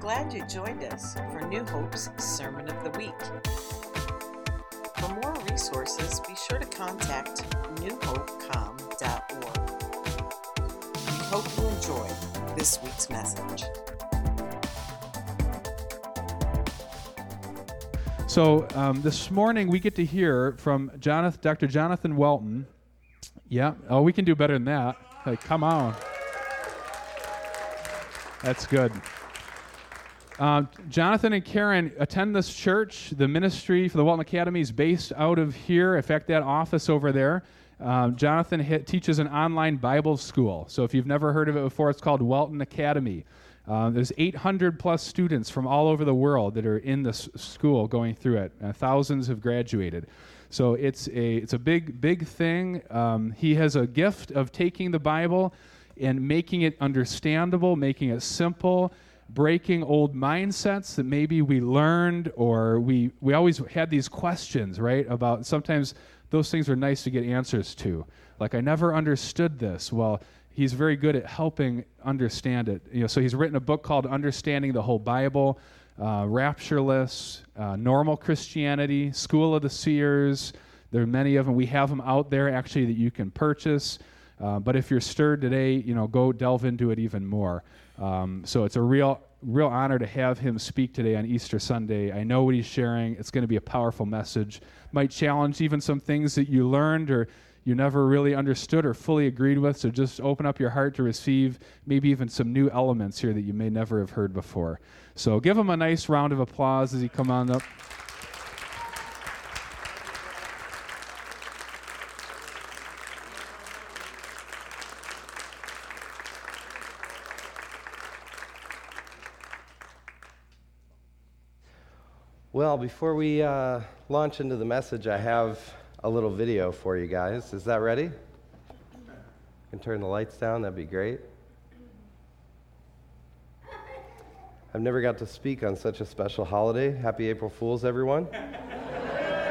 glad you joined us for New Hope's Sermon of the Week. For more resources, be sure to contact newhopecom.org. We hope you enjoy this week's message. So um, this morning we get to hear from Jonathan, Dr. Jonathan Welton. Yeah. Oh, we can do better than that. Hey, come on. That's good. Um, Jonathan and Karen attend this church. The ministry for the Welton Academy is based out of here. In fact, that office over there. Um, Jonathan teaches an online Bible school. So if you've never heard of it before, it's called Welton Academy. Uh, there's 800 plus students from all over the world that are in this school going through it. Uh, thousands have graduated. So it's a it's a big big thing. Um, he has a gift of taking the Bible and making it understandable, making it simple, breaking old mindsets that maybe we learned or we we always had these questions, right? About sometimes those things are nice to get answers to. Like I never understood this. Well, he's very good at helping understand it. You know, so he's written a book called Understanding the Whole Bible, uh, Raptureless, uh, Normal Christianity, School of the Seers. There are many of them. We have them out there actually that you can purchase. Uh, but if you're stirred today, you know, go delve into it even more. Um, so it's a real, real honor to have him speak today on Easter Sunday. I know what he's sharing. It's going to be a powerful message. Might challenge even some things that you learned or you never really understood or fully agreed with. So just open up your heart to receive maybe even some new elements here that you may never have heard before. So give him a nice round of applause as he come on up. Well, before we uh, launch into the message, I have a little video for you guys. Is that ready? Can turn the lights down, that'd be great. I've never got to speak on such a special holiday. Happy April Fools, everyone.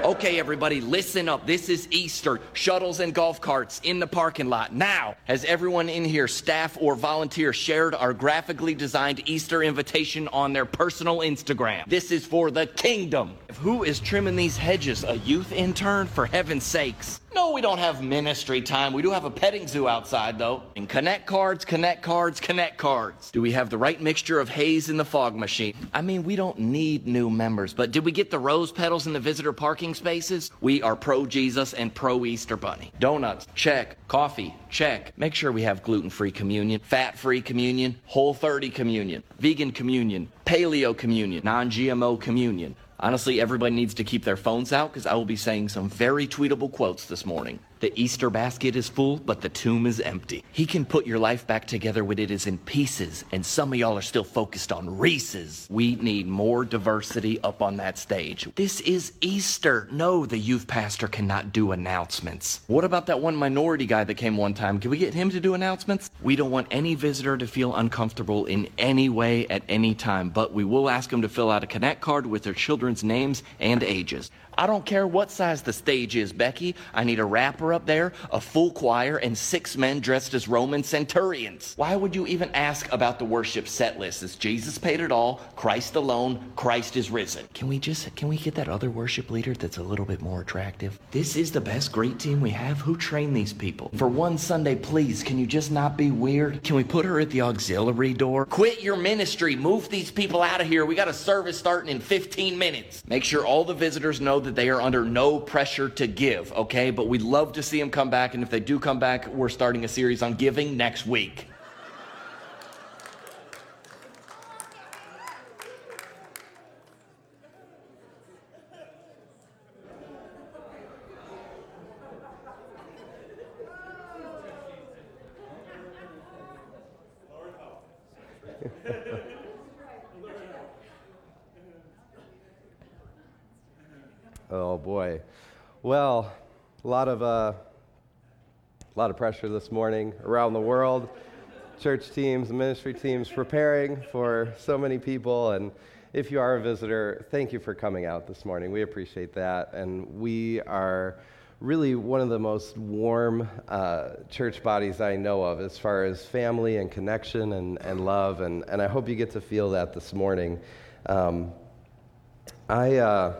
Okay, everybody, listen up. This is Easter. Shuttles and golf carts in the parking lot. Now, has everyone in here, staff or volunteer, shared our graphically designed Easter invitation on their personal Instagram? This is for the kingdom. Who is trimming these hedges? A youth intern? For heaven's sakes. No, we don't have ministry time. We do have a petting zoo outside, though. And connect cards, connect cards, connect cards. Do we have the right mixture of haze in the fog machine? I mean, we don't need new members, but did we get the rose petals in the visitor parking spaces? We are pro Jesus and pro Easter Bunny. Donuts, check. Coffee, check. Make sure we have gluten free communion, fat free communion, whole 30 communion, vegan communion, paleo communion, non GMO communion. Honestly, everybody needs to keep their phones out because I will be saying some very tweetable quotes this morning. The Easter basket is full, but the tomb is empty. He can put your life back together when it is in pieces, and some of y'all are still focused on Reese's. We need more diversity up on that stage. This is Easter. No, the youth pastor cannot do announcements. What about that one minority guy that came one time? Can we get him to do announcements? We don't want any visitor to feel uncomfortable in any way at any time, but we will ask them to fill out a Connect card with their children's names and ages. I don't care what size the stage is, Becky. I need a rapper up there, a full choir, and six men dressed as Roman centurions. Why would you even ask about the worship set list? Is Jesus paid it all? Christ alone? Christ is risen. Can we just can we get that other worship leader that's a little bit more attractive? This is the best great team we have. Who trained these people? For one Sunday, please, can you just not be weird? Can we put her at the auxiliary door? Quit your ministry. Move these people out of here. We got a service starting in 15 minutes. Make sure all the visitors know that they are under no pressure to give, okay? But we'd love to see them come back. And if they do come back, we're starting a series on giving next week. Oh boy. Well, a lot of uh, a lot of pressure this morning around the world. Church teams, ministry teams preparing for so many people and if you are a visitor, thank you for coming out this morning. We appreciate that and we are really one of the most warm uh, church bodies I know of as far as family and connection and, and love. And, and I hope you get to feel that this morning. Um, I, uh,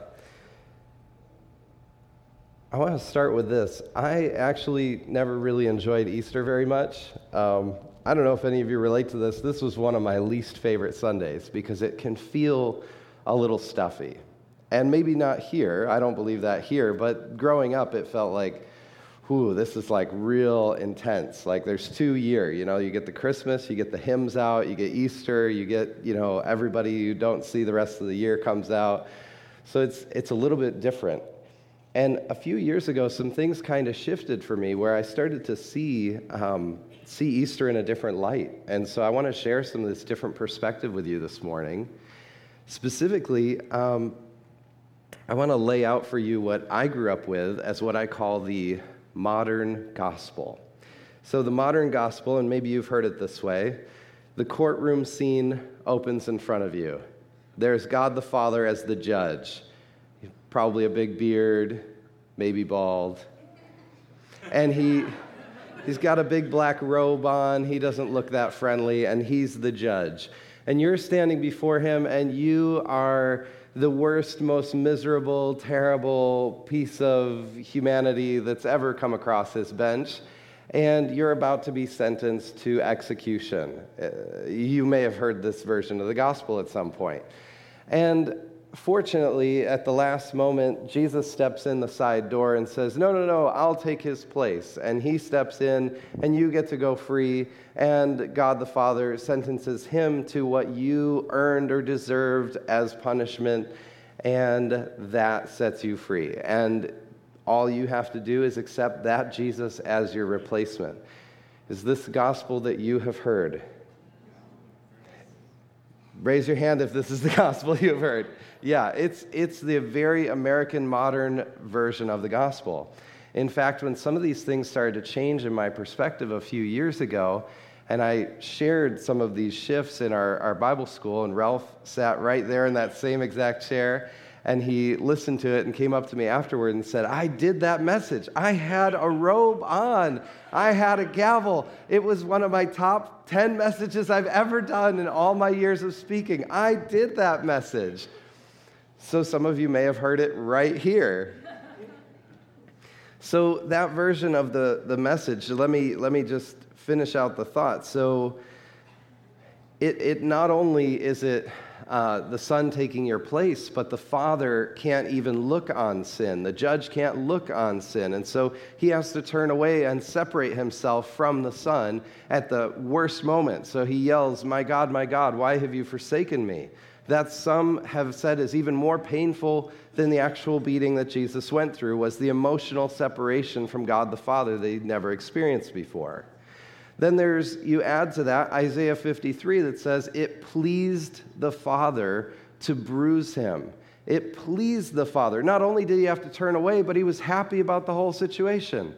I want to start with this. I actually never really enjoyed Easter very much. Um, I don't know if any of you relate to this. This was one of my least favorite Sundays because it can feel a little stuffy. And maybe not here, I don't believe that here, but growing up, it felt like, whew, this is like real intense. Like there's two year, you know, you get the Christmas, you get the hymns out, you get Easter, you get, you know, everybody you don't see the rest of the year comes out. So it's, it's a little bit different. And a few years ago, some things kind of shifted for me where I started to see, um, see Easter in a different light. And so I want to share some of this different perspective with you this morning. Specifically, um, I want to lay out for you what I grew up with as what I call the modern gospel. So, the modern gospel, and maybe you've heard it this way the courtroom scene opens in front of you. There's God the Father as the judge, probably a big beard, maybe bald. And he, he's got a big black robe on. He doesn't look that friendly, and he's the judge. And you're standing before him, and you are the worst, most miserable, terrible piece of humanity that's ever come across this bench, and you're about to be sentenced to execution. Uh, you may have heard this version of the gospel at some point. And fortunately, at the last moment, Jesus steps in the side door and says, No, no, no, I'll take his place. And he steps in, and you get to go free. And God the Father sentences him to what you earned or deserved as punishment. And that sets you free. And all you have to do is accept that Jesus as your replacement. Is this gospel that you have heard? Raise your hand if this is the gospel you've heard. Yeah, it's, it's the very American modern version of the gospel. In fact, when some of these things started to change in my perspective a few years ago, and I shared some of these shifts in our, our Bible school, and Ralph sat right there in that same exact chair, and he listened to it and came up to me afterward and said, I did that message. I had a robe on, I had a gavel. It was one of my top 10 messages I've ever done in all my years of speaking. I did that message. So some of you may have heard it right here. So that version of the, the message, let me, let me just finish out the thought. So it, it not only is it uh, the Son taking your place, but the Father can't even look on sin. The judge can't look on sin. And so he has to turn away and separate himself from the Son at the worst moment. So he yells, My God, my God, why have you forsaken me? that some have said is even more painful than the actual beating that Jesus went through was the emotional separation from God the Father he'd never experienced before. Then there's, you add to that Isaiah 53 that says, It pleased the Father to bruise him. It pleased the Father. Not only did he have to turn away, but he was happy about the whole situation.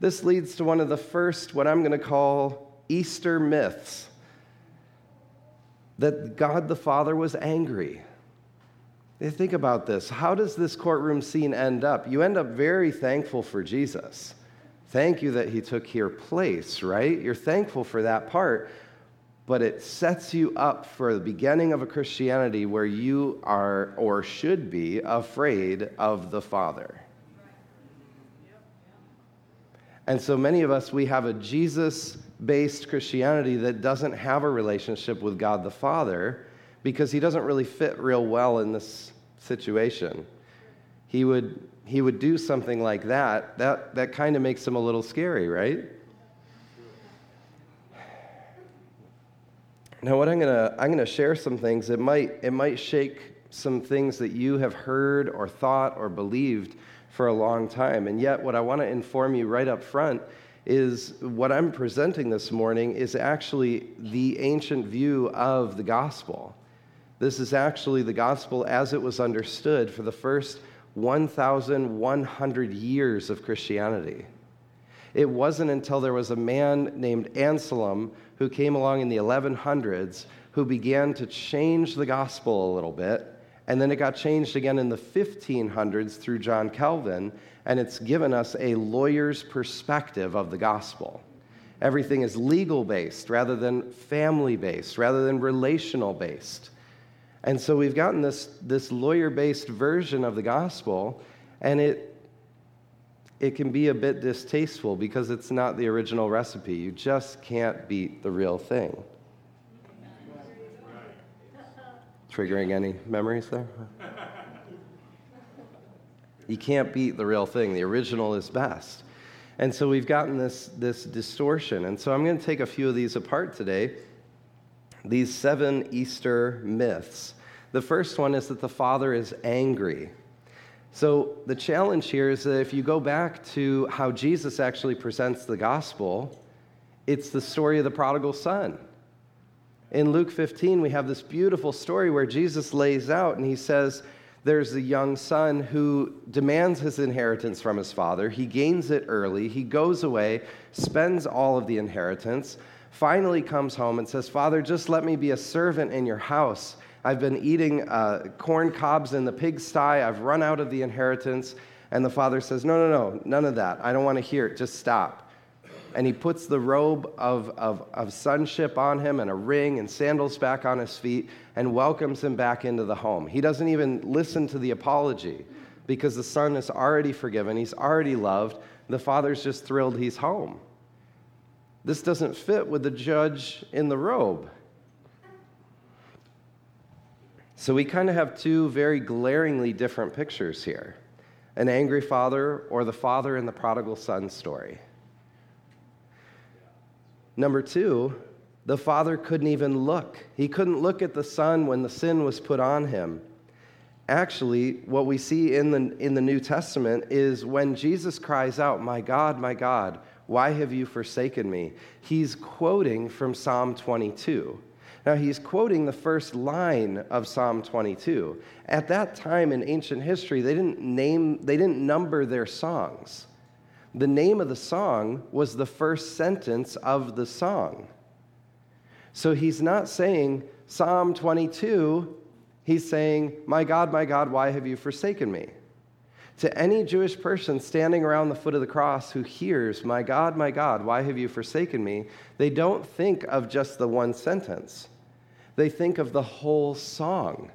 This leads to one of the first, what I'm going to call Easter myths that God the Father was angry. Think about this. How does this courtroom scene end up? You end up very thankful for Jesus. Thank you that he took your place, right? You're thankful for that part, but it sets you up for the beginning of a Christianity where you are or should be afraid of the Father. And so many of us, we have a Jesus based Christianity that doesn't have a relationship with God the Father because he doesn't really fit real well in this situation. He would, he would do something like that. That, that kind of makes him a little scary, right? Now, what I'm gonna I'm gonna share some things. It might it might shake some things that you have heard or thought or believed for a long time. And yet, what I want to inform you right up front is what I'm presenting this morning is actually the ancient view of the gospel. This is actually the gospel as it was understood for the first 1,100 years of Christianity. It wasn't until there was a man named Anselm who came along in the 1100s who began to change the gospel a little bit And then it got changed again in the 1500s through John Calvin, and it's given us a lawyer's perspective of the gospel. Everything is legal based rather than family based, rather than relational based. And so we've gotten this, this lawyer based version of the gospel, and it, it can be a bit distasteful because it's not the original recipe. You just can't beat the real thing. Triggering any memories there? You can't beat the real thing. The original is best. And so we've gotten this, this distortion. And so I'm going to take a few of these apart today. These seven Easter myths. The first one is that the Father is angry. So the challenge here is that if you go back to how Jesus actually presents the gospel, it's the story of the prodigal son. In Luke 15, we have this beautiful story where Jesus lays out and he says, there's a young son who demands his inheritance from his father. He gains it early. He goes away, spends all of the inheritance, finally comes home and says, Father, just let me be a servant in your house. I've been eating uh, corn cobs in the pigsty. I've run out of the inheritance. And the father says, No, no, no, none of that. I don't want to hear it. Just stop and he puts the robe of, of, of sonship on him and a ring and sandals back on his feet and welcomes him back into the home. He doesn't even listen to the apology because the son is already forgiven, he's already loved. The father's just thrilled he's home. This doesn't fit with the judge in the robe. So we kind of have two very glaringly different pictures here an angry father or the father in the prodigal son story. Number two, the father couldn't even look. He couldn't look at the son when the sin was put on him. Actually, what we see in the, in the New Testament is when Jesus cries out, My God, my God, why have you forsaken me? He's quoting from Psalm 22. Now, he's quoting the first line of Psalm 22. At that time in ancient history, they didn't name, they didn't number their songs. The name of the song was the first sentence of the song. So he's not saying Psalm 22, he's saying, My God, my God, why have you forsaken me? To any Jewish person standing around the foot of the cross who hears, My God, my God, why have you forsaken me? They don't think of just the one sentence, they think of the whole song.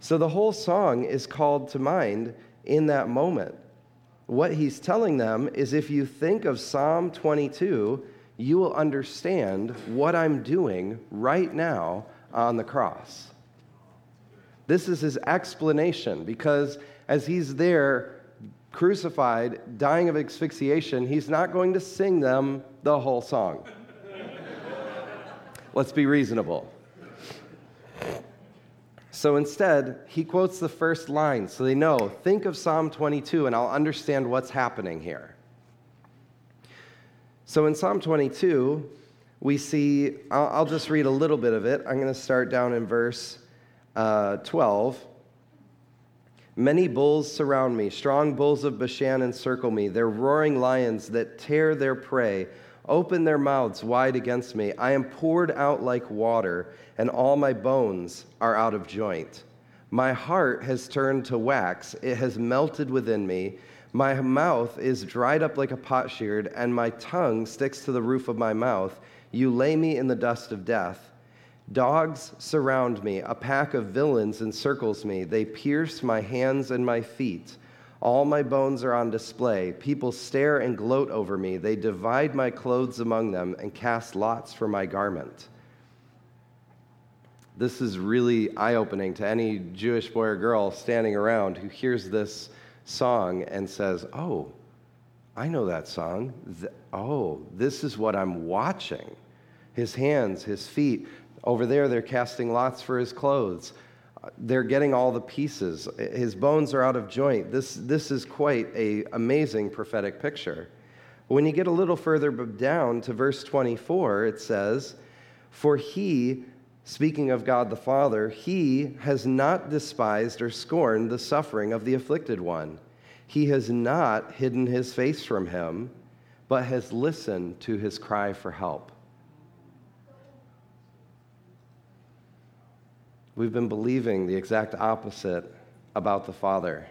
So the whole song is called to mind in that moment what he's telling them is if you think of Psalm 22, you will understand what I'm doing right now on the cross. This is his explanation because as he's there, crucified, dying of asphyxiation, he's not going to sing them the whole song. Let's be reasonable. So instead, he quotes the first line so they know think of Psalm 22 and I'll understand what's happening here. So in Psalm 22, we see, I'll, just read a little bit of it. I'm going to start down in verse uh, 12. Many bulls surround me, strong bulls of Bashan encircle me. They're roaring lions that tear their prey open their mouths wide against me. I am poured out like water, and all my bones are out of joint. My heart has turned to wax, it has melted within me. My mouth is dried up like a potsherd, and my tongue sticks to the roof of my mouth. You lay me in the dust of death. Dogs surround me, a pack of villains encircles me. They pierce my hands and my feet. All my bones are on display. People stare and gloat over me. They divide my clothes among them and cast lots for my garment. This is really eye opening to any Jewish boy or girl standing around who hears this song and says, Oh, I know that song. oh, this is what I'm watching. His hands, his feet. Over there, they're casting lots for his clothes they're getting all the pieces. His bones are out of joint. This, this is quite a amazing prophetic picture. When you get a little further down to verse 24, it says, For he, speaking of God the Father, he has not despised or scorned the suffering of the afflicted one. He has not hidden his face from him, but has listened to his cry for help. We've been believing the exact opposite about the Father.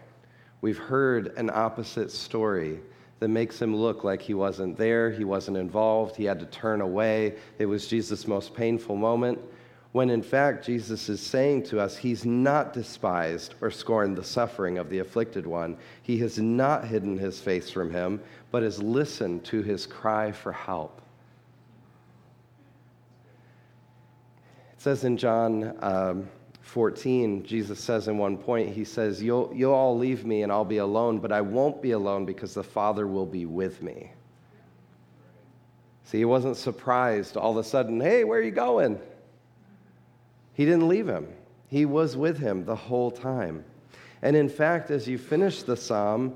We've heard an opposite story that makes him look like he wasn't there, he wasn't involved, he had to turn away. It was Jesus' most painful moment. When in fact, Jesus is saying to us, He's not despised or scorned the suffering of the afflicted one. He has not hidden his face from him, but has listened to his cry for help. It says in John um, 14, Jesus says in one point, He says, you'll, you'll all leave me and I'll be alone, but I won't be alone because the Father will be with me. See, he wasn't surprised all of a sudden, hey, where are you going? He didn't leave him, he was with him the whole time. And in fact, as you finish the psalm,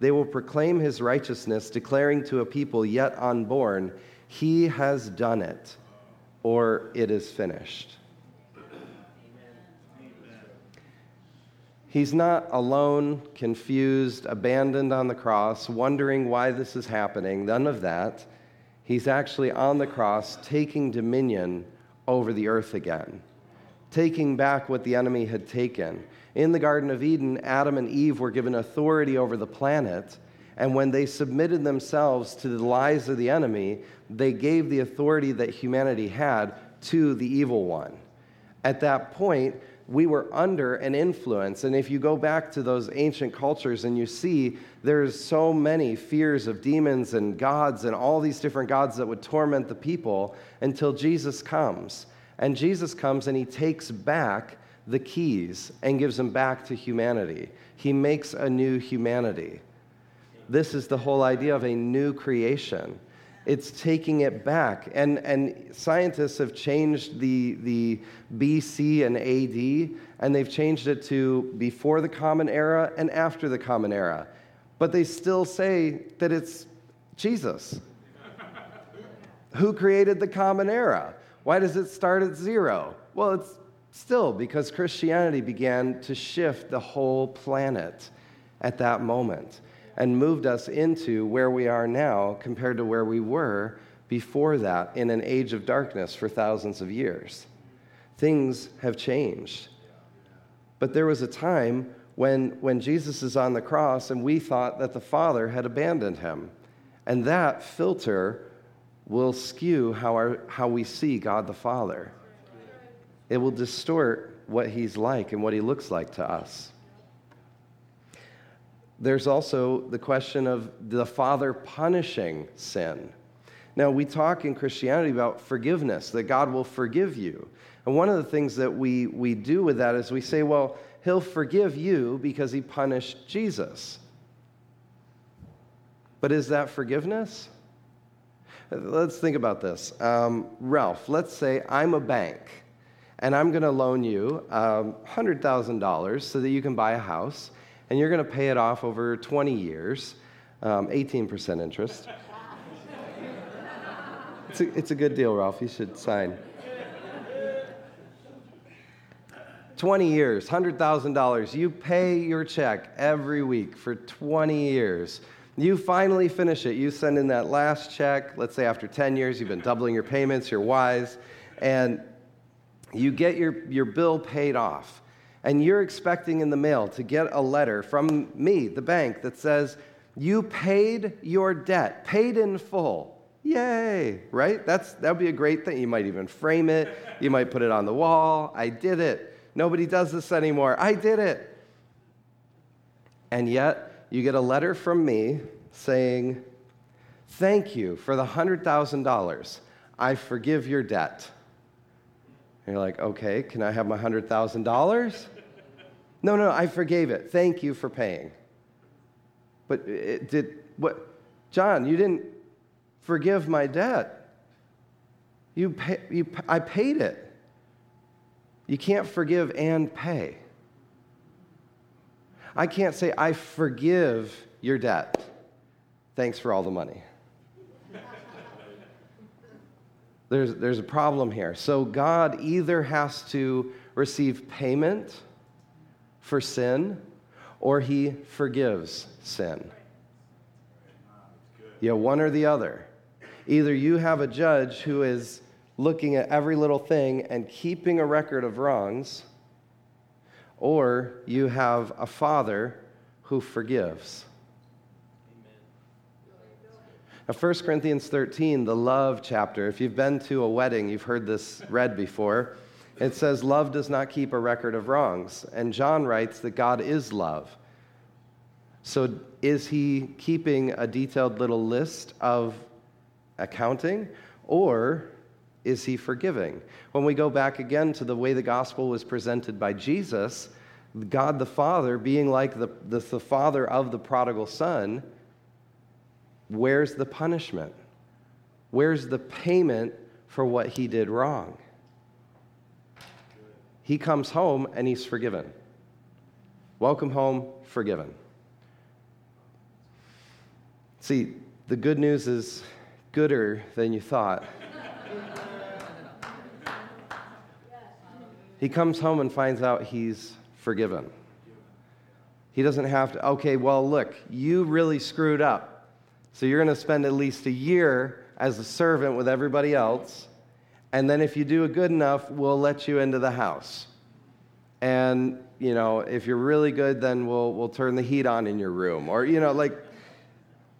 They will proclaim his righteousness, declaring to a people yet unborn, He has done it, or it is finished. He's not alone, confused, abandoned on the cross, wondering why this is happening. None of that. He's actually on the cross, taking dominion over the earth again, taking back what the enemy had taken. In the Garden of Eden, Adam and Eve were given authority over the planet, and when they submitted themselves to the lies of the enemy, they gave the authority that humanity had to the evil one. At that point, we were under an influence. And if you go back to those ancient cultures and you see there's so many fears of demons and gods and all these different gods that would torment the people until Jesus comes. And Jesus comes and he takes back the keys and gives them back to humanity. He makes a new humanity. This is the whole idea of a new creation. It's taking it back. And, and scientists have changed the, the BC and AD, and they've changed it to before the Common Era and after the Common Era. But they still say that it's Jesus. Who created the Common Era? Why does it start at zero? Well, it's Still, because Christianity began to shift the whole planet at that moment and moved us into where we are now compared to where we were before that in an age of darkness for thousands of years. Things have changed. But there was a time when, when Jesus is on the cross and we thought that the Father had abandoned him. And that filter will skew how, our, how we see God the Father it will distort what he's like and what he looks like to us. There's also the question of the Father punishing sin. Now, we talk in Christianity about forgiveness, that God will forgive you. And one of the things that we, we do with that is we say, well, he'll forgive you because he punished Jesus. But is that forgiveness? Let's think about this. Um, Ralph, let's say I'm a bank and I'm going to loan you um, $100,000 so that you can buy a house, and you're going to pay it off over 20 years, um, 18% interest. it's, a, it's a good deal, Ralph. You should sign. 20 years, $100,000. You pay your check every week for 20 years. You finally finish it. You send in that last check. Let's say after 10 years, you've been doubling your payments, you're wise, and you get your, your bill paid off, and you're expecting in the mail to get a letter from me, the bank, that says, You paid your debt, paid in full. Yay, right? That's, that would be a great thing. You might even frame it, you might put it on the wall. I did it. Nobody does this anymore. I did it. And yet, you get a letter from me saying, Thank you for the $100,000. I forgive your debt. You're like, okay, can I have my $100,000? no, no, I forgave it. Thank you for paying. But it did, what? John, you didn't forgive my debt. You pay, you, I paid it. You can't forgive and pay. I can't say, I forgive your debt. Thanks for all the money. There's, there's a problem here. So God either has to receive payment for sin or he forgives sin. Yeah, one or the other. Either you have a judge who is looking at every little thing and keeping a record of wrongs, or you have a father who forgives. Now, 1 Corinthians 13, the love chapter, if you've been to a wedding, you've heard this read before. It says, Love does not keep a record of wrongs. And John writes that God is love. So, is he keeping a detailed little list of accounting, or is he forgiving? When we go back again to the way the gospel was presented by Jesus, God the Father, being like the, the, the father of the prodigal son, where's the punishment? Where's the payment for what he did wrong? He comes home and he's forgiven. Welcome home, forgiven. See, the good news is gooder than you thought. he comes home and finds out he's forgiven. He doesn't have to, okay, well, look, you really screwed up. So you're going to spend at least a year as a servant with everybody else. And then if you do it good enough, we'll let you into the house. And, you know, if you're really good, then we'll, we'll turn the heat on in your room. Or, you know, like,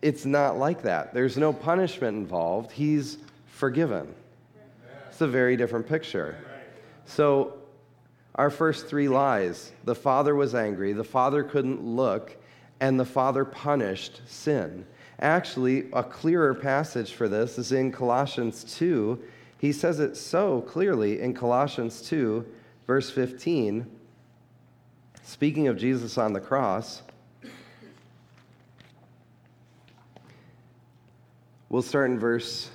it's not like that. There's no punishment involved. He's forgiven. It's a very different picture. So, our first three lies the father was angry, the father couldn't look, and the father punished sin. Actually, a clearer passage for this is in Colossians 2. He says it so clearly in Colossians 2, verse 15. Speaking of Jesus on the cross, We'll start in verse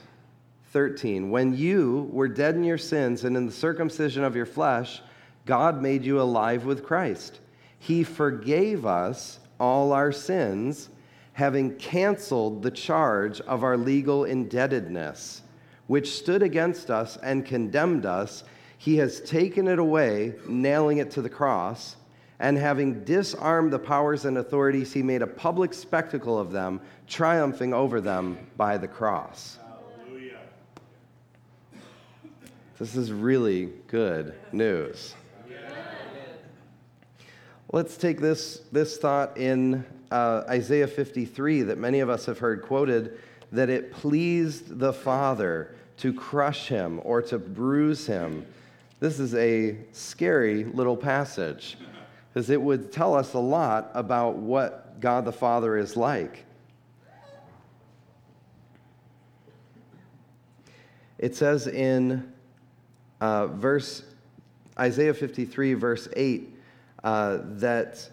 13. When you were dead in your sins and in the circumcision of your flesh, God made you alive with Christ. He forgave us all our sins, having canceled the charge of our legal indebtedness, which stood against us and condemned us. He has taken it away, nailing it to the cross and having disarmed the powers and authorities, he made a public spectacle of them, triumphing over them by the cross. Hallelujah. This is really good news. Let's take this, this thought in uh, Isaiah 53 that many of us have heard quoted that it pleased the Father to crush him or to bruise him. This is a scary little passage because it would tell us a lot about what God the Father is like. It says in uh, verse Isaiah 53, verse 8, uh, that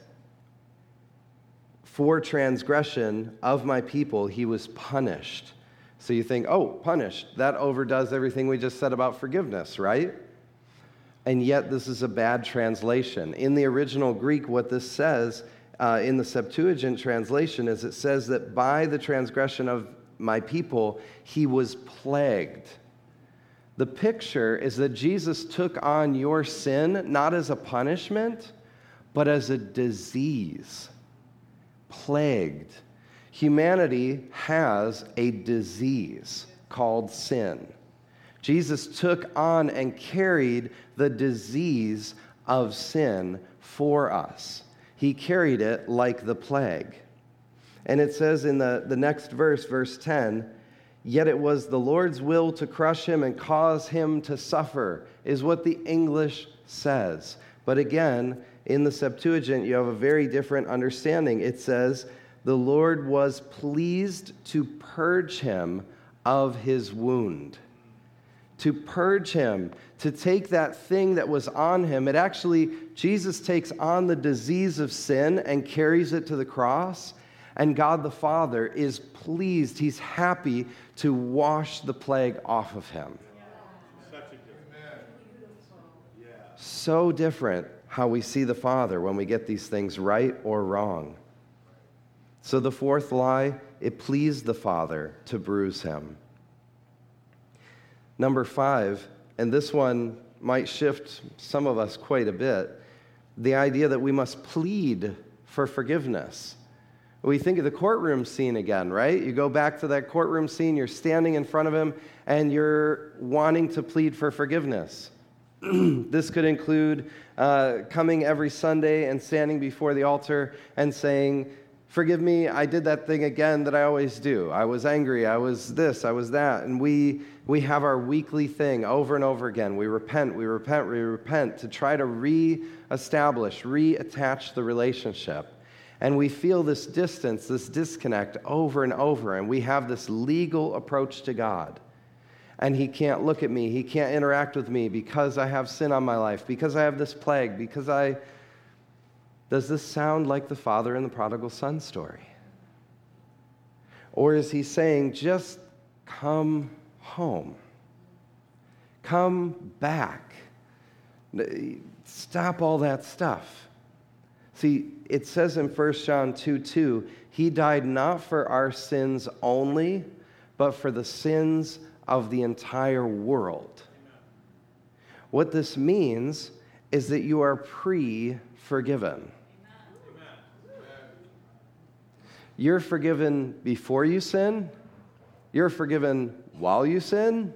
for transgression of my people he was punished. So you think, oh, punished. That overdoes everything we just said about forgiveness, right? and yet this is a bad translation. In the original Greek, what this says uh, in the Septuagint translation is it says that by the transgression of my people, he was plagued. The picture is that Jesus took on your sin not as a punishment, but as a disease. Plagued. Humanity has a disease called sin. Jesus took on and carried the disease of sin for us. He carried it like the plague. And it says in the, the next verse, verse 10, yet it was the Lord's will to crush him and cause him to suffer, is what the English says. But again, in the Septuagint, you have a very different understanding. It says, the Lord was pleased to purge him of his wound to purge him, to take that thing that was on him. It actually, Jesus takes on the disease of sin and carries it to the cross. And God the Father is pleased, He's happy to wash the plague off of him. So different how we see the Father when we get these things right or wrong. So the fourth lie, it pleased the Father to bruise him. Number five, and this one might shift some of us quite a bit, the idea that we must plead for forgiveness. We think of the courtroom scene again, right? You go back to that courtroom scene, you're standing in front of him, and you're wanting to plead for forgiveness. this could include uh, coming every Sunday and standing before the altar and saying, Forgive me, I did that thing again that I always do. I was angry, I was this, I was that. And we, we have our weekly thing over and over again. We repent, we repent, we repent to try to re-establish, reattach the relationship. And we feel this distance, this disconnect over and over. And we have this legal approach to God and he can't look at me. He can't interact with me because I have sin on my life, because I have this plague, because I. Does this sound like the father in the prodigal son story? Or is he saying, just come home? Come back. Stop all that stuff. See, it says in 1 John 2 2, he died not for our sins only, but for the sins of the entire world. What this means is that you are pre forgiven. You're forgiven before you sin, you're forgiven while you sin,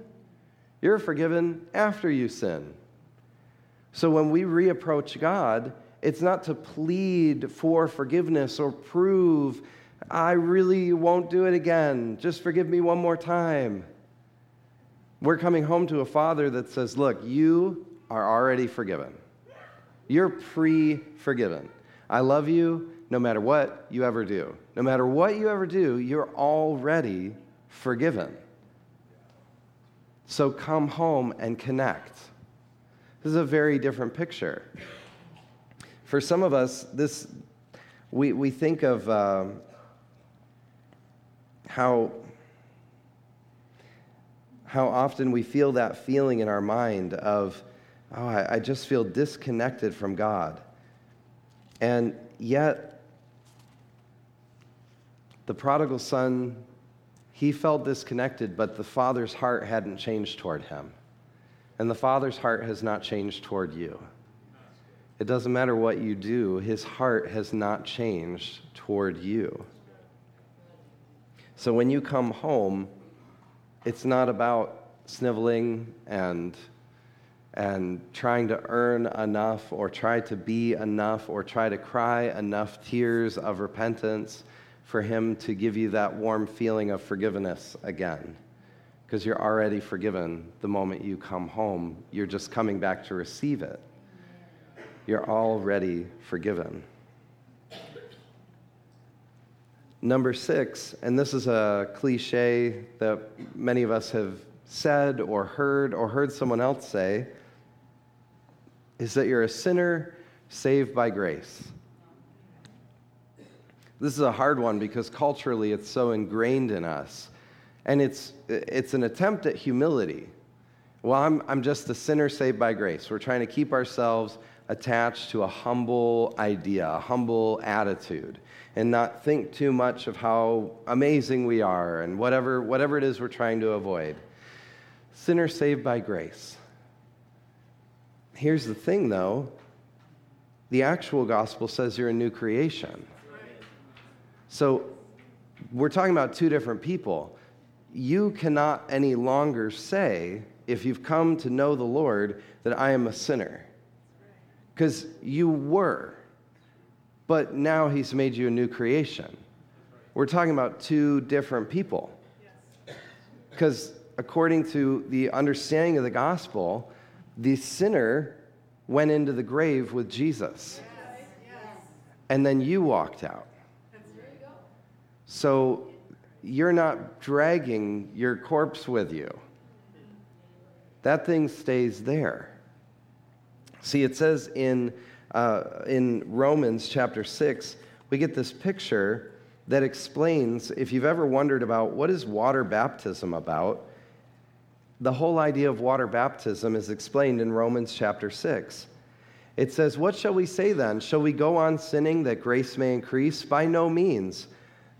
you're forgiven after you sin. So when we reapproach God, it's not to plead for forgiveness or prove, I really won't do it again. Just forgive me one more time. We're coming home to a father that says, Look, you are already forgiven. You're pre forgiven. I love you no matter what you ever do. No matter what you ever do, you're already forgiven. So come home and connect. This is a very different picture. For some of us, this we, we think of uh, how how often we feel that feeling in our mind of, oh, I, I just feel disconnected from God. And yet, the prodigal son, he felt disconnected, but the father's heart hadn't changed toward him. And the father's heart has not changed toward you. It doesn't matter what you do, his heart has not changed toward you. So when you come home, it's not about sniveling and and trying to earn enough or try to be enough or try to cry enough tears of repentance for him to give you that warm feeling of forgiveness again. Because you're already forgiven the moment you come home. You're just coming back to receive it. You're already forgiven Number six, and this is a cliche that many of us have said or heard or heard someone else say, is that you're a sinner saved by grace. This is a hard one because culturally it's so ingrained in us. And it's, it's an attempt at humility. Well, I'm, I'm just a sinner saved by grace. We're trying to keep ourselves attached to a humble idea, a humble attitude and not think too much of how amazing we are and whatever, whatever it is we're trying to avoid. Sinners saved by grace. Here's the thing, though the actual gospel says you're a new creation. So we're talking about two different people. You cannot any longer say, if you've come to know the Lord, that I am a sinner. Because you were but now he's made you a new creation. We're talking about two different people. Because according to the understanding of the gospel, the sinner went into the grave with Jesus. And then you walked out. So you're not dragging your corpse with you. That thing stays there. See, it says in uh, in Romans chapter 6, we get this picture that explains if you've ever wondered about what is water baptism about, the whole idea of water baptism is explained in Romans chapter 6. It says, What shall we say then? Shall we go on sinning that grace may increase? By no means.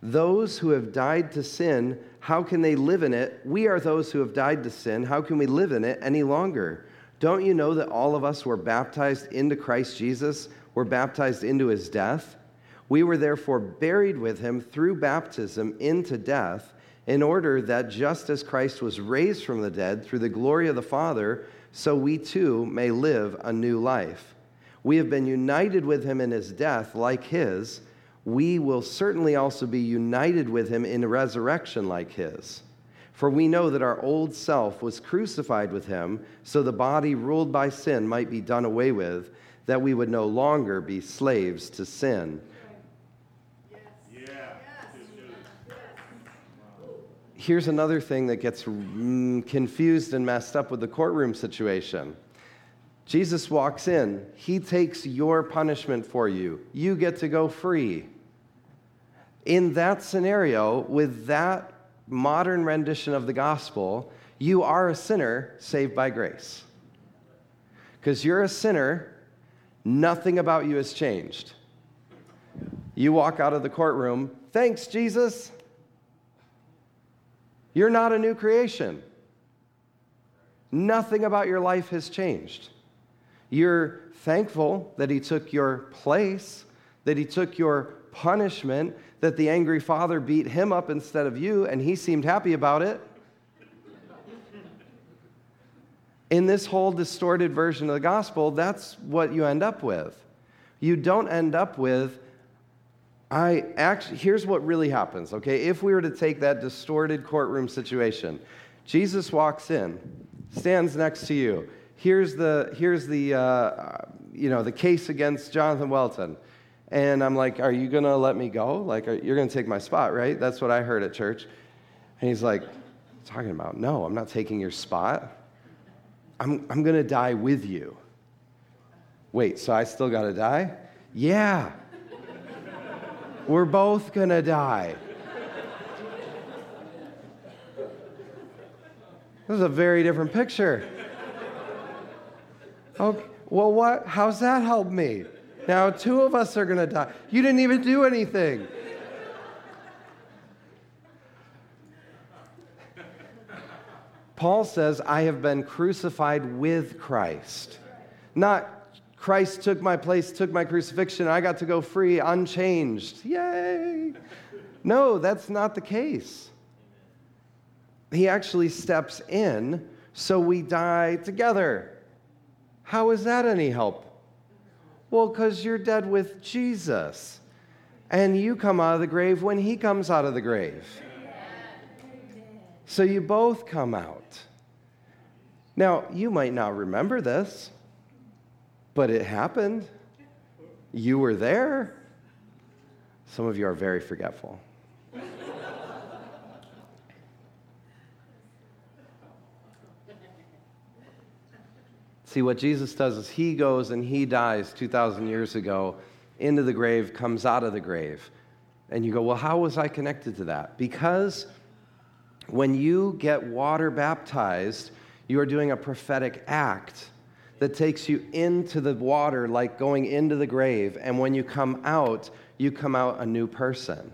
Those who have died to sin, how can they live in it? We are those who have died to sin. How can we live in it any longer? Don't you know that all of us were baptized into Christ Jesus, were baptized into his death? We were therefore buried with him through baptism into death, in order that just as Christ was raised from the dead through the glory of the Father, so we too may live a new life. We have been united with him in his death, like his. We will certainly also be united with him in resurrection like his. For we know that our old self was crucified with him, so the body ruled by sin might be done away with, that we would no longer be slaves to sin. Here's another thing that gets mm, confused and messed up with the courtroom situation. Jesus walks in, he takes your punishment for you. You get to go free. In that scenario, with that modern rendition of the gospel, you are a sinner saved by grace. Because you're a sinner, nothing about you has changed. You walk out of the courtroom, thanks, Jesus. You're not a new creation. Nothing about your life has changed. You're thankful that He took your place, that He took your punishment, that the angry father beat him up instead of you, and he seemed happy about it. In this whole distorted version of the gospel, that's what you end up with. You don't end up with, I actually, here's what really happens, okay? If we were to take that distorted courtroom situation, Jesus walks in, stands next to you here's the, here's the, uh, you know, the case against Jonathan Welton. And I'm like, are you going to let me go? Like, are, you're going to take my spot, right? That's what I heard at church. And he's like, talking about? No, I'm not taking your spot. I'm, I'm going to die with you. Wait, so I still got to die? Yeah. We're both going to die. This is a very different picture. Okay, well, what? How's that help me? Now, two of us are going to die. You didn't even do anything. Paul says, I have been crucified with Christ. Not Christ took my place, took my crucifixion, I got to go free, unchanged. Yay! No, that's not the case. He actually steps in so we die together. How is that any help? Well, because you're dead with Jesus. And you come out of the grave when he comes out of the grave. So you both come out. Now, you might not remember this, but it happened. You were there. Some of you are very forgetful. See, what Jesus does is he goes and he dies 2,000 years ago into the grave, comes out of the grave. And you go, well, how was I connected to that? Because when you get water baptized, you are doing a prophetic act that takes you into the water like going into the grave. And when you come out, you come out a new person.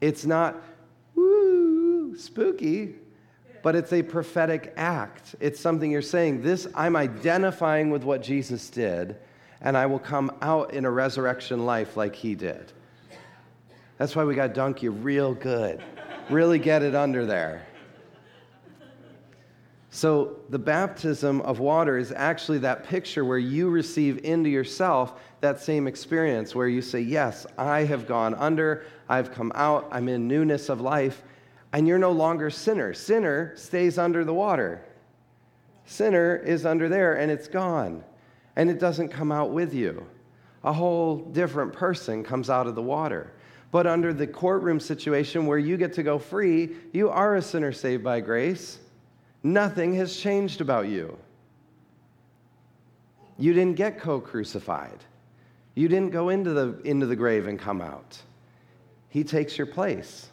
It's not, woo, spooky but it's a prophetic act. It's something you're saying, this, I'm identifying with what Jesus did, and I will come out in a resurrection life like he did. That's why we got dunk you real good. really get it under there. So, the baptism of water is actually that picture where you receive into yourself that same experience where you say, Yes, I have gone under, I've come out, I'm in newness of life, and you're no longer sinner. Sinner stays under the water. Sinner is under there and it's gone. And it doesn't come out with you. A whole different person comes out of the water. But under the courtroom situation where you get to go free, you are a sinner saved by grace. Nothing has changed about you. You didn't get co crucified. You didn't go into the, into the grave and come out. He takes your place.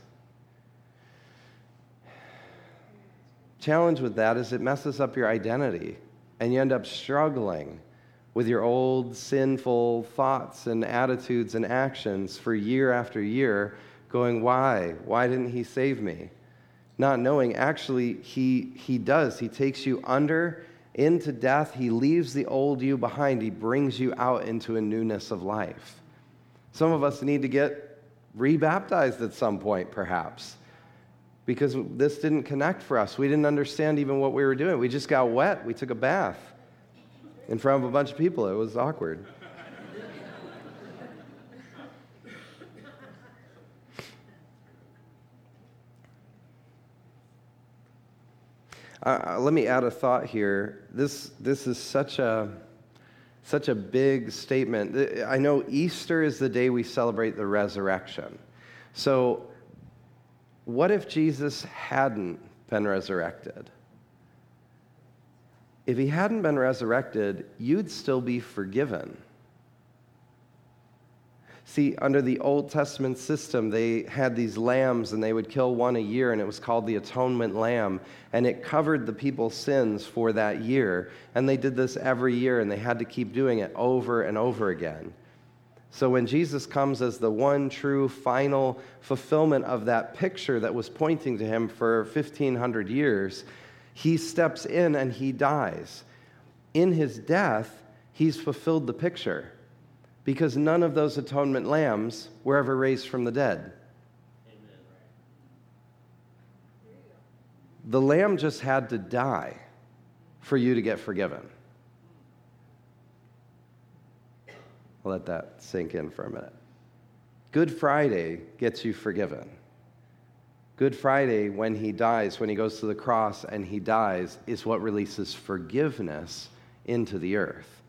Challenge with that is it messes up your identity and you end up struggling with your old sinful thoughts and attitudes and actions for year after year, going, Why? Why didn't he save me? Not knowing, actually, he, he does. He takes you under into death. He leaves the old you behind. He brings you out into a newness of life. Some of us need to get rebaptized at some point, perhaps, because this didn't connect for us. We didn't understand even what we were doing. We just got wet. We took a bath in front of a bunch of people. It was awkward. Uh, uh, let me add a thought here. This, this is such a, such a big statement. I know Easter is the day we celebrate the resurrection. So, what if Jesus hadn't been resurrected? If he hadn't been resurrected, you'd still be forgiven. See, under the Old Testament system, they had these lambs and they would kill one a year, and it was called the atonement lamb. And it covered the people's sins for that year. And they did this every year, and they had to keep doing it over and over again. So when Jesus comes as the one true final fulfillment of that picture that was pointing to him for 1,500 years, he steps in and he dies. In his death, he's fulfilled the picture because none of those atonement lambs were ever raised from the dead. The lamb just had to die for you to get forgiven. I'll let that sink in for a minute. Good Friday gets you forgiven. Good Friday, when he dies, when he goes to the cross and he dies, is what releases forgiveness into the earth.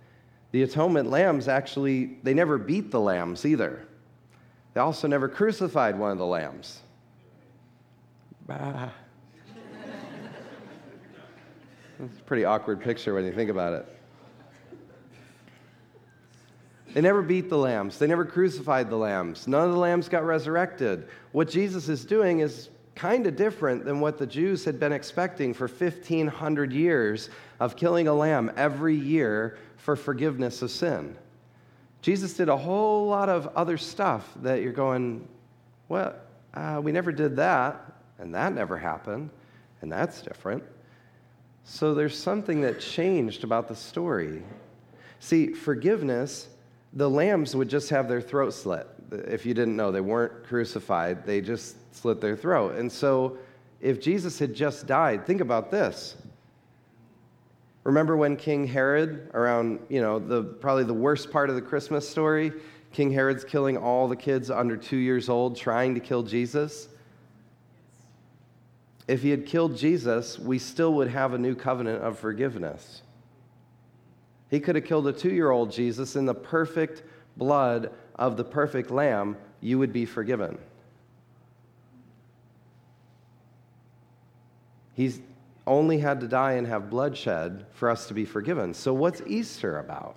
The atonement lambs actually, they never beat the lambs either. They also never crucified one of the lambs. Bah. It's a pretty awkward picture when you think about it. They never beat the lambs. They never crucified the lambs. None of the lambs got resurrected. What Jesus is doing is kind of different than what the Jews had been expecting for 1,500 years of killing a lamb every year for forgiveness of sin. Jesus did a whole lot of other stuff that you're going, well, uh, we never did that, and that never happened, and that's different. So there's something that changed about the story. See, forgiveness, the lambs would just have their throat slit. If you didn't know, they weren't crucified, they just slit their throat. And so if Jesus had just died, think about this Remember when King Herod, around, you know, the, probably the worst part of the Christmas story, King Herod's killing all the kids under two years old, trying to kill Jesus? If he had killed Jesus, we still would have a new covenant of forgiveness. He could have killed a two year old Jesus in the perfect blood of the perfect lamb, you would be forgiven. He's, only had to die and have bloodshed for us to be forgiven. So, what's Easter about?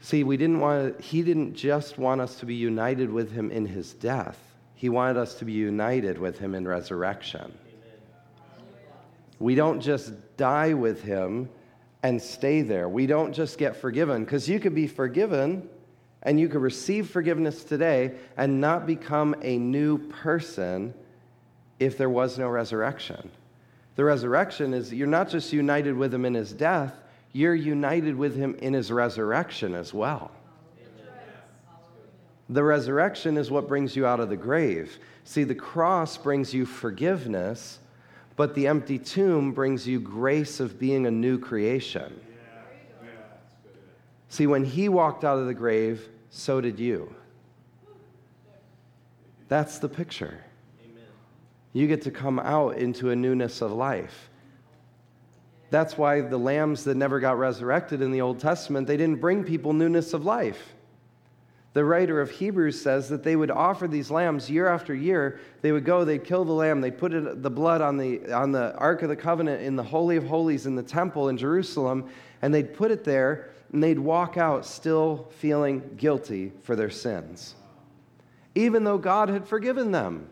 See, we didn't want, he didn't just want us to be united with him in his death, he wanted us to be united with him in resurrection. We don't just die with him and stay there. We don't just get forgiven, because you could be forgiven and you could receive forgiveness today and not become a new person if there was no resurrection. The resurrection is you're not just united with him in his death, you're united with him in his resurrection as well. The resurrection is what brings you out of the grave. See, the cross brings you forgiveness, but the empty tomb brings you grace of being a new creation. See, when he walked out of the grave, so did you. That's the picture. You get to come out into a newness of life. That's why the lambs that never got resurrected in the Old Testament, they didn't bring people newness of life. The writer of Hebrews says that they would offer these lambs year after year. They would go, they'd kill the lamb, they'd put it, the blood on the, on the Ark of the Covenant in the Holy of Holies in the temple in Jerusalem, and they'd put it there, and they'd walk out still feeling guilty for their sins, even though God had forgiven them.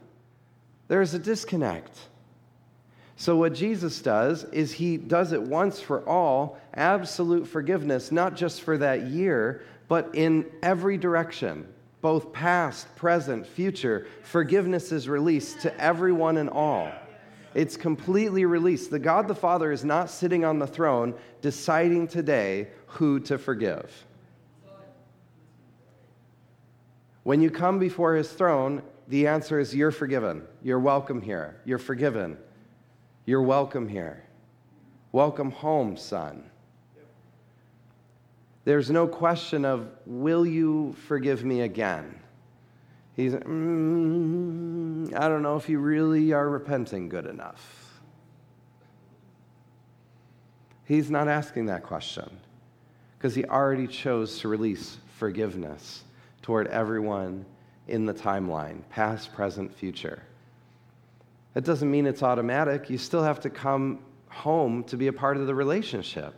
There is a disconnect. So, what Jesus does is he does it once for all, absolute forgiveness, not just for that year, but in every direction, both past, present, future. Forgiveness is released to everyone and all. It's completely released. The God the Father is not sitting on the throne deciding today who to forgive. When you come before his throne, the answer is you're forgiven. You're welcome here. You're forgiven. You're welcome here. Welcome home, son. There's no question of, will you forgive me again? He's, mm, I don't know if you really are repenting good enough. He's not asking that question because he already chose to release forgiveness toward everyone in the timeline, past, present, future. That doesn't mean it's automatic. You still have to come home to be a part of the relationship.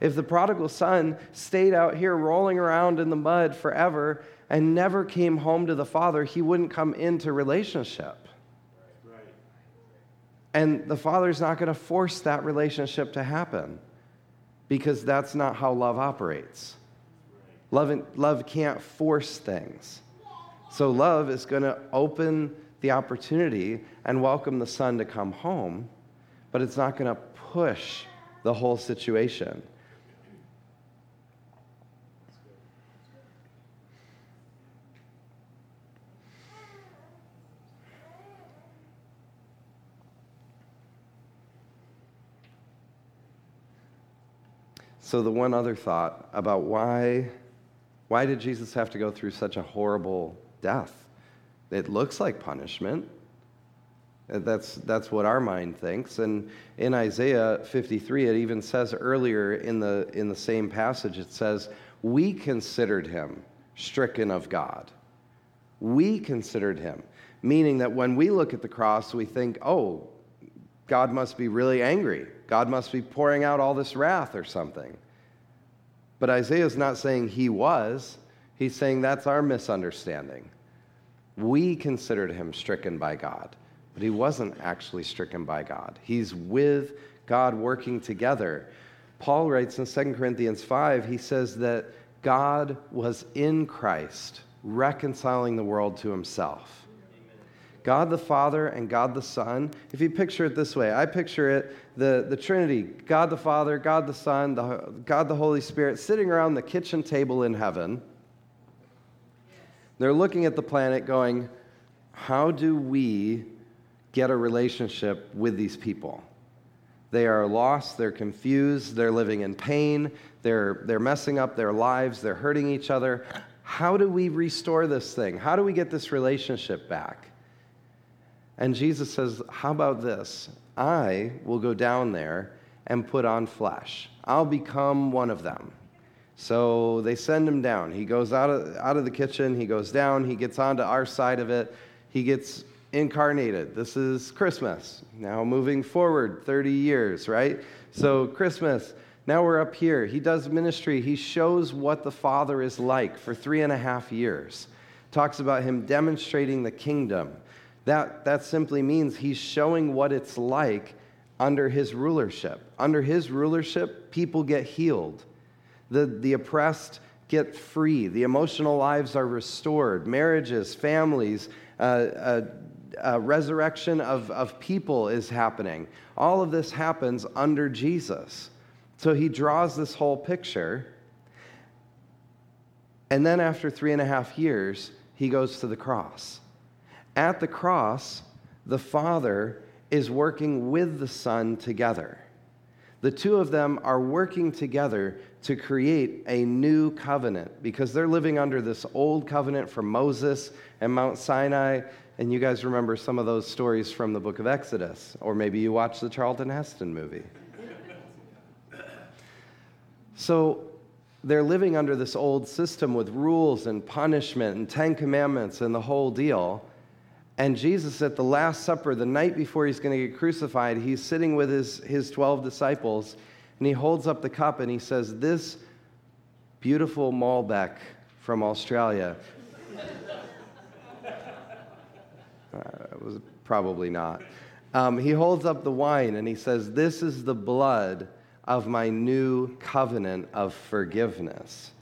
If the prodigal son stayed out here rolling around in the mud forever and never came home to the father, he wouldn't come into relationship. And the father's not going to force that relationship to happen because that's not how love operates. Love, love can't force things. So, love is going to open the opportunity and welcome the son to come home, but it's not going to push the whole situation. So, the one other thought about why, why did Jesus have to go through such a horrible death? It looks like punishment. Uh, that's, that's what our mind thinks. And in Isaiah 53, it even says earlier in the, in the same passage, it says, We considered him stricken of God. We considered him. Meaning that when we look at the cross, we think, oh, God must be really angry. God must be pouring out all this wrath or something. But Isaiah is not saying he was, he's saying that's our misunderstanding. We considered him stricken by God, but he wasn't actually stricken by God. He's with God working together. Paul writes in 2 Corinthians 5, he says that God was in Christ, reconciling the world to himself. God the Father and God the Son. If you picture it this way, I picture it the, the Trinity God the Father, God the Son, the, God the Holy Spirit sitting around the kitchen table in heaven they're looking at the planet going, how do we get a relationship with these people? They are lost, they're confused, they're living in pain, they're, they're messing up their lives, they're hurting each other. How do we restore this thing? How do we get this relationship back? And Jesus says, How about this? I will go down there and put on flesh. I'll become one of them. So they send him down. He goes out of, out of the kitchen, he goes down, he gets onto our side of it, he gets incarnated. This is Christmas. Now moving forward 30 years, right? So, Christmas, now we're up here. He does ministry, he shows what the Father is like for three and a half years. Talks about him demonstrating the kingdom. That, that simply means he's showing what it's like under his rulership. Under his rulership, people get healed the, the oppressed get free. The emotional lives are restored. Marriages, families, uh, uh, uh, resurrection of, of people is happening. All of this happens under Jesus. So he draws this whole picture. And then after three and a half years, he goes to the cross. At the cross, the Father is working with the Son together. The two of them are working together to create a new covenant because they're living under this old covenant from Moses and Mount Sinai. And you guys remember some of those stories from the book of Exodus, or maybe you watched the Charlton Heston movie. so they're living under this old system with rules and punishment and Ten Commandments and the whole deal. And Jesus, at the Last Supper, the night before he's going to get crucified, he's sitting with his, his 12 disciples and he holds up the cup and he says, This beautiful Malbec from Australia. uh, it was probably not. Um, he holds up the wine and he says, This is the blood of my new covenant of forgiveness.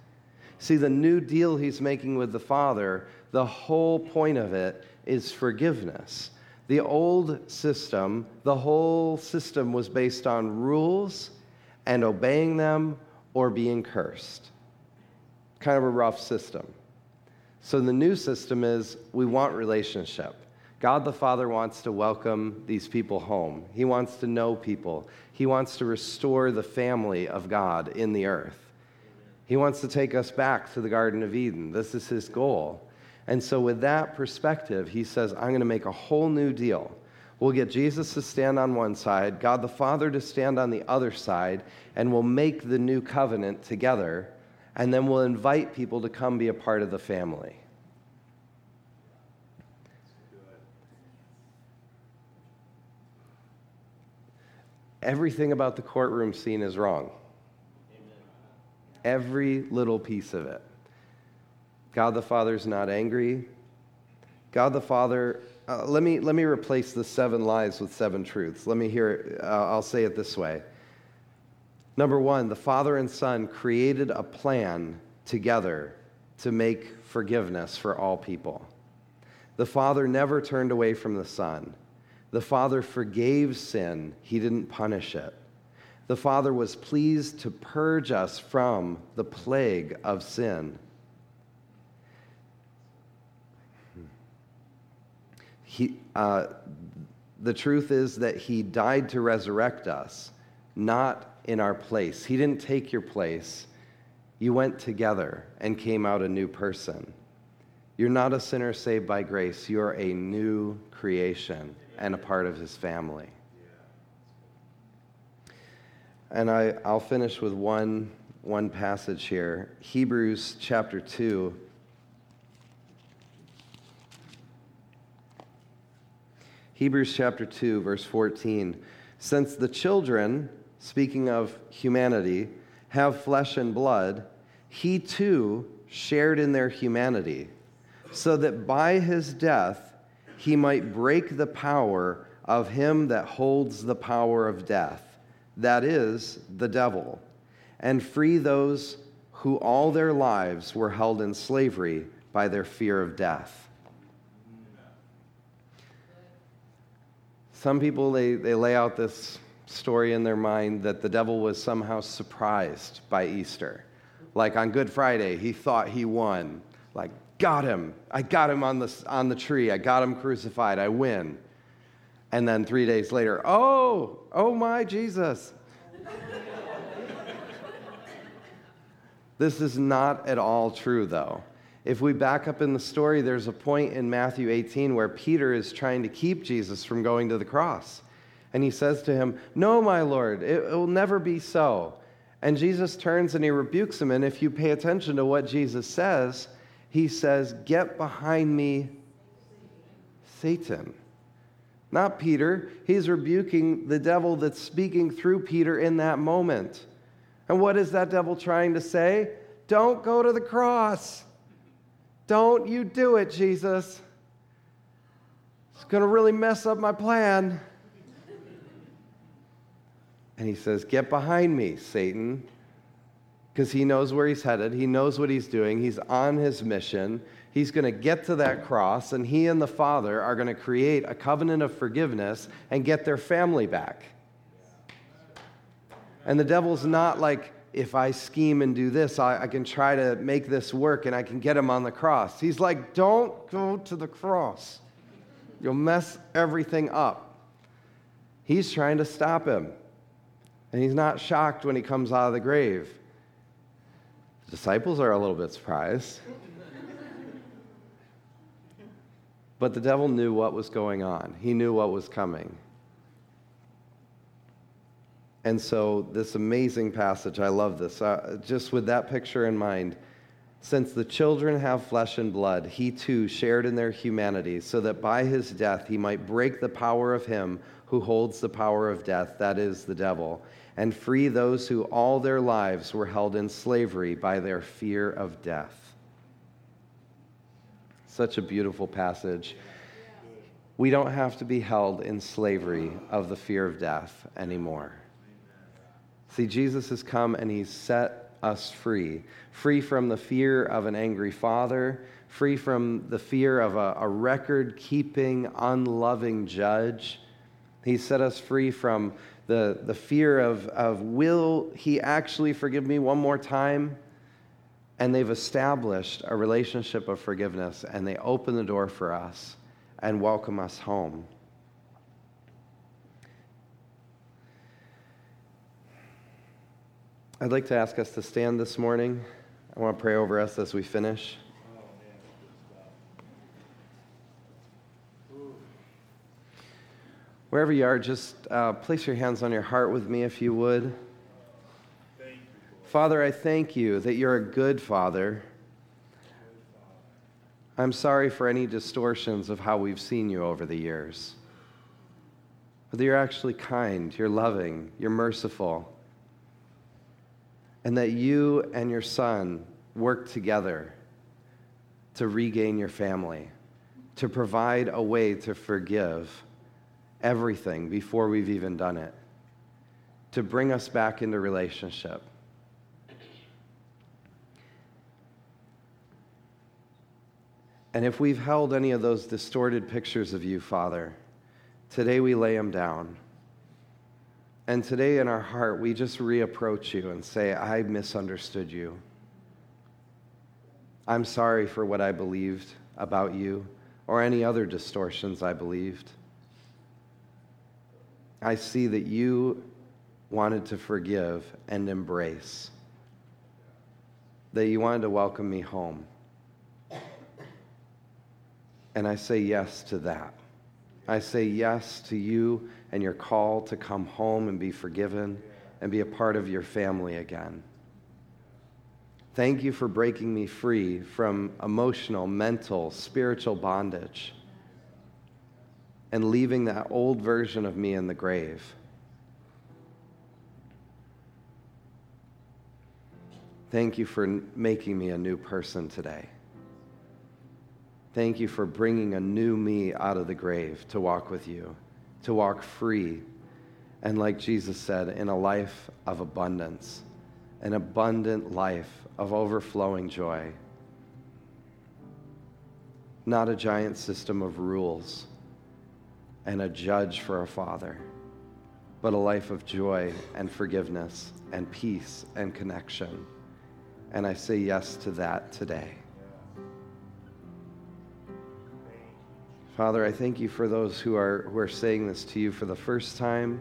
See, the new deal he's making with the Father, the whole point of it is forgiveness. The old system, the whole system was based on rules and obeying them or being cursed. Kind of a rough system. So the new system is we want relationship. God the Father wants to welcome these people home. He wants to know people. He wants to restore the family of God in the earth. He wants to take us back to the Garden of Eden. This is his goal. And so, with that perspective, he says, I'm going to make a whole new deal. We'll get Jesus to stand on one side, God the Father to stand on the other side, and we'll make the new covenant together. And then we'll invite people to come be a part of the family. Everything about the courtroom scene is wrong. Every little piece of it. God the Father is not angry. God the Father, uh, let, me, let me replace the seven lies with seven truths. Let me hear. Uh, I'll say it this way. Number one, the Father and Son created a plan together to make forgiveness for all people. The Father never turned away from the Son. The Father forgave sin, He didn't punish it. The Father was pleased to purge us from the plague of sin. He, uh, the truth is that he died to resurrect us, not in our place. He didn't take your place. You went together and came out a new person. You're not a sinner saved by grace. You're a new creation and a part of his family. And I, I'll finish with one, one passage here Hebrews chapter 2 Hebrews chapter 2, verse 14. Since the children, speaking of humanity, have flesh and blood, he too shared in their humanity, so that by his death he might break the power of him that holds the power of death, that is, the devil, and free those who all their lives were held in slavery by their fear of death. Some people, they, they lay out this story in their mind that the devil was somehow surprised by Easter. Like on Good Friday, he thought he won. Like, got him. I got him on the, on the tree. I got him crucified. I win. And then three days later, oh, oh my Jesus. this is not at all true, though. If we back up in the story, there's a point in Matthew 18 where Peter is trying to keep Jesus from going to the cross. And he says to him, No, my Lord, it, will never be so. And Jesus turns and he rebukes him. And if you pay attention to what Jesus says, he says, Get behind me, Satan. Not Peter. He's rebuking the devil that's speaking through Peter in that moment. And what is that devil trying to say? Don't go to the cross. Don't you do it, Jesus. It's going to really mess up my plan. And he says, Get behind me, Satan. Because he knows where he's headed. He knows what he's doing. He's on his mission. He's going to get to that cross, and he and the Father are going to create a covenant of forgiveness and get their family back. And the devil's not like, if I scheme and do this, I, I, can try to make this work and I can get him on the cross. He's like, don't go to the cross. You'll mess everything up. He's trying to stop him. And he's not shocked when he comes out of the grave. The disciples are a little bit surprised. but the devil knew what was going on, he knew what was coming. And so, this amazing passage, I love this. Uh, just with that picture in mind, since the children have flesh and blood, he too shared in their humanity, so that by his death he might break the power of him who holds the power of death, that is, the devil, and free those who all their lives were held in slavery by their fear of death. Such a beautiful passage. we don't have to be held in slavery of the fear of death anymore. See, Jesus has come and he's set us free free from the fear of an angry father, free from the fear of a, a record keeping, unloving judge. He set us free from the, the fear of, of, will he actually forgive me one more time? And they've established a relationship of forgiveness and they open the door for us and welcome us home. I'd like to ask us to stand this morning. I want to pray over us as we finish. Wherever you are, just uh, place your hands on your heart with me if you would. Father, I thank you that you're a good Father. I'm sorry for any distortions of how we've seen you over the years. But you're actually kind, you're loving, you're merciful. And that you and your son work together to regain your family, to provide a way to forgive everything before we've even done it, to bring us back into relationship. And if we've held any of those distorted pictures of you, Father, today we lay them down. And today in our heart, we just reapproach you and say, I misunderstood you. I'm sorry for what I believed about you or any other distortions I believed. I see that you wanted to forgive and embrace, that you wanted to welcome me home. And I say yes to that. I say yes to you and your call to come home and be forgiven and be a part of your family again. Thank you for breaking me free from emotional, mental, spiritual bondage and leaving that old version of me in the grave. Thank you for making me a new person today. Thank you for bringing a new me out of the grave to walk with you, to walk free, and like Jesus said, in a life of abundance, an abundant life of overflowing joy. Not a giant system of rules and a judge for a father, but a life of joy and forgiveness and peace and connection. And I say yes to that today. Father, I thank you for those who are, who are saying this to you for the first time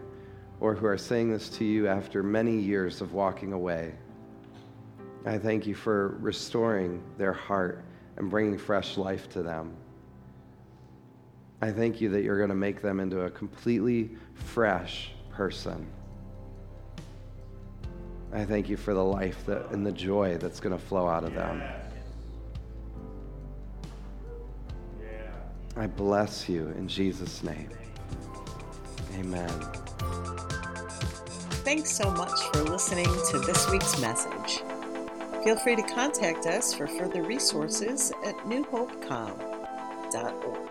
or who are saying this to you after many years of walking away. I thank you for restoring their heart and bringing fresh life to them. I thank you that you're going to make them into a completely fresh person. I thank you for the life that, and the joy that's going to flow out of them. I bless you in Jesus' name. Amen. Thanks so much for listening to this week's message. Feel free to contact us for further resources at newhopecom.org.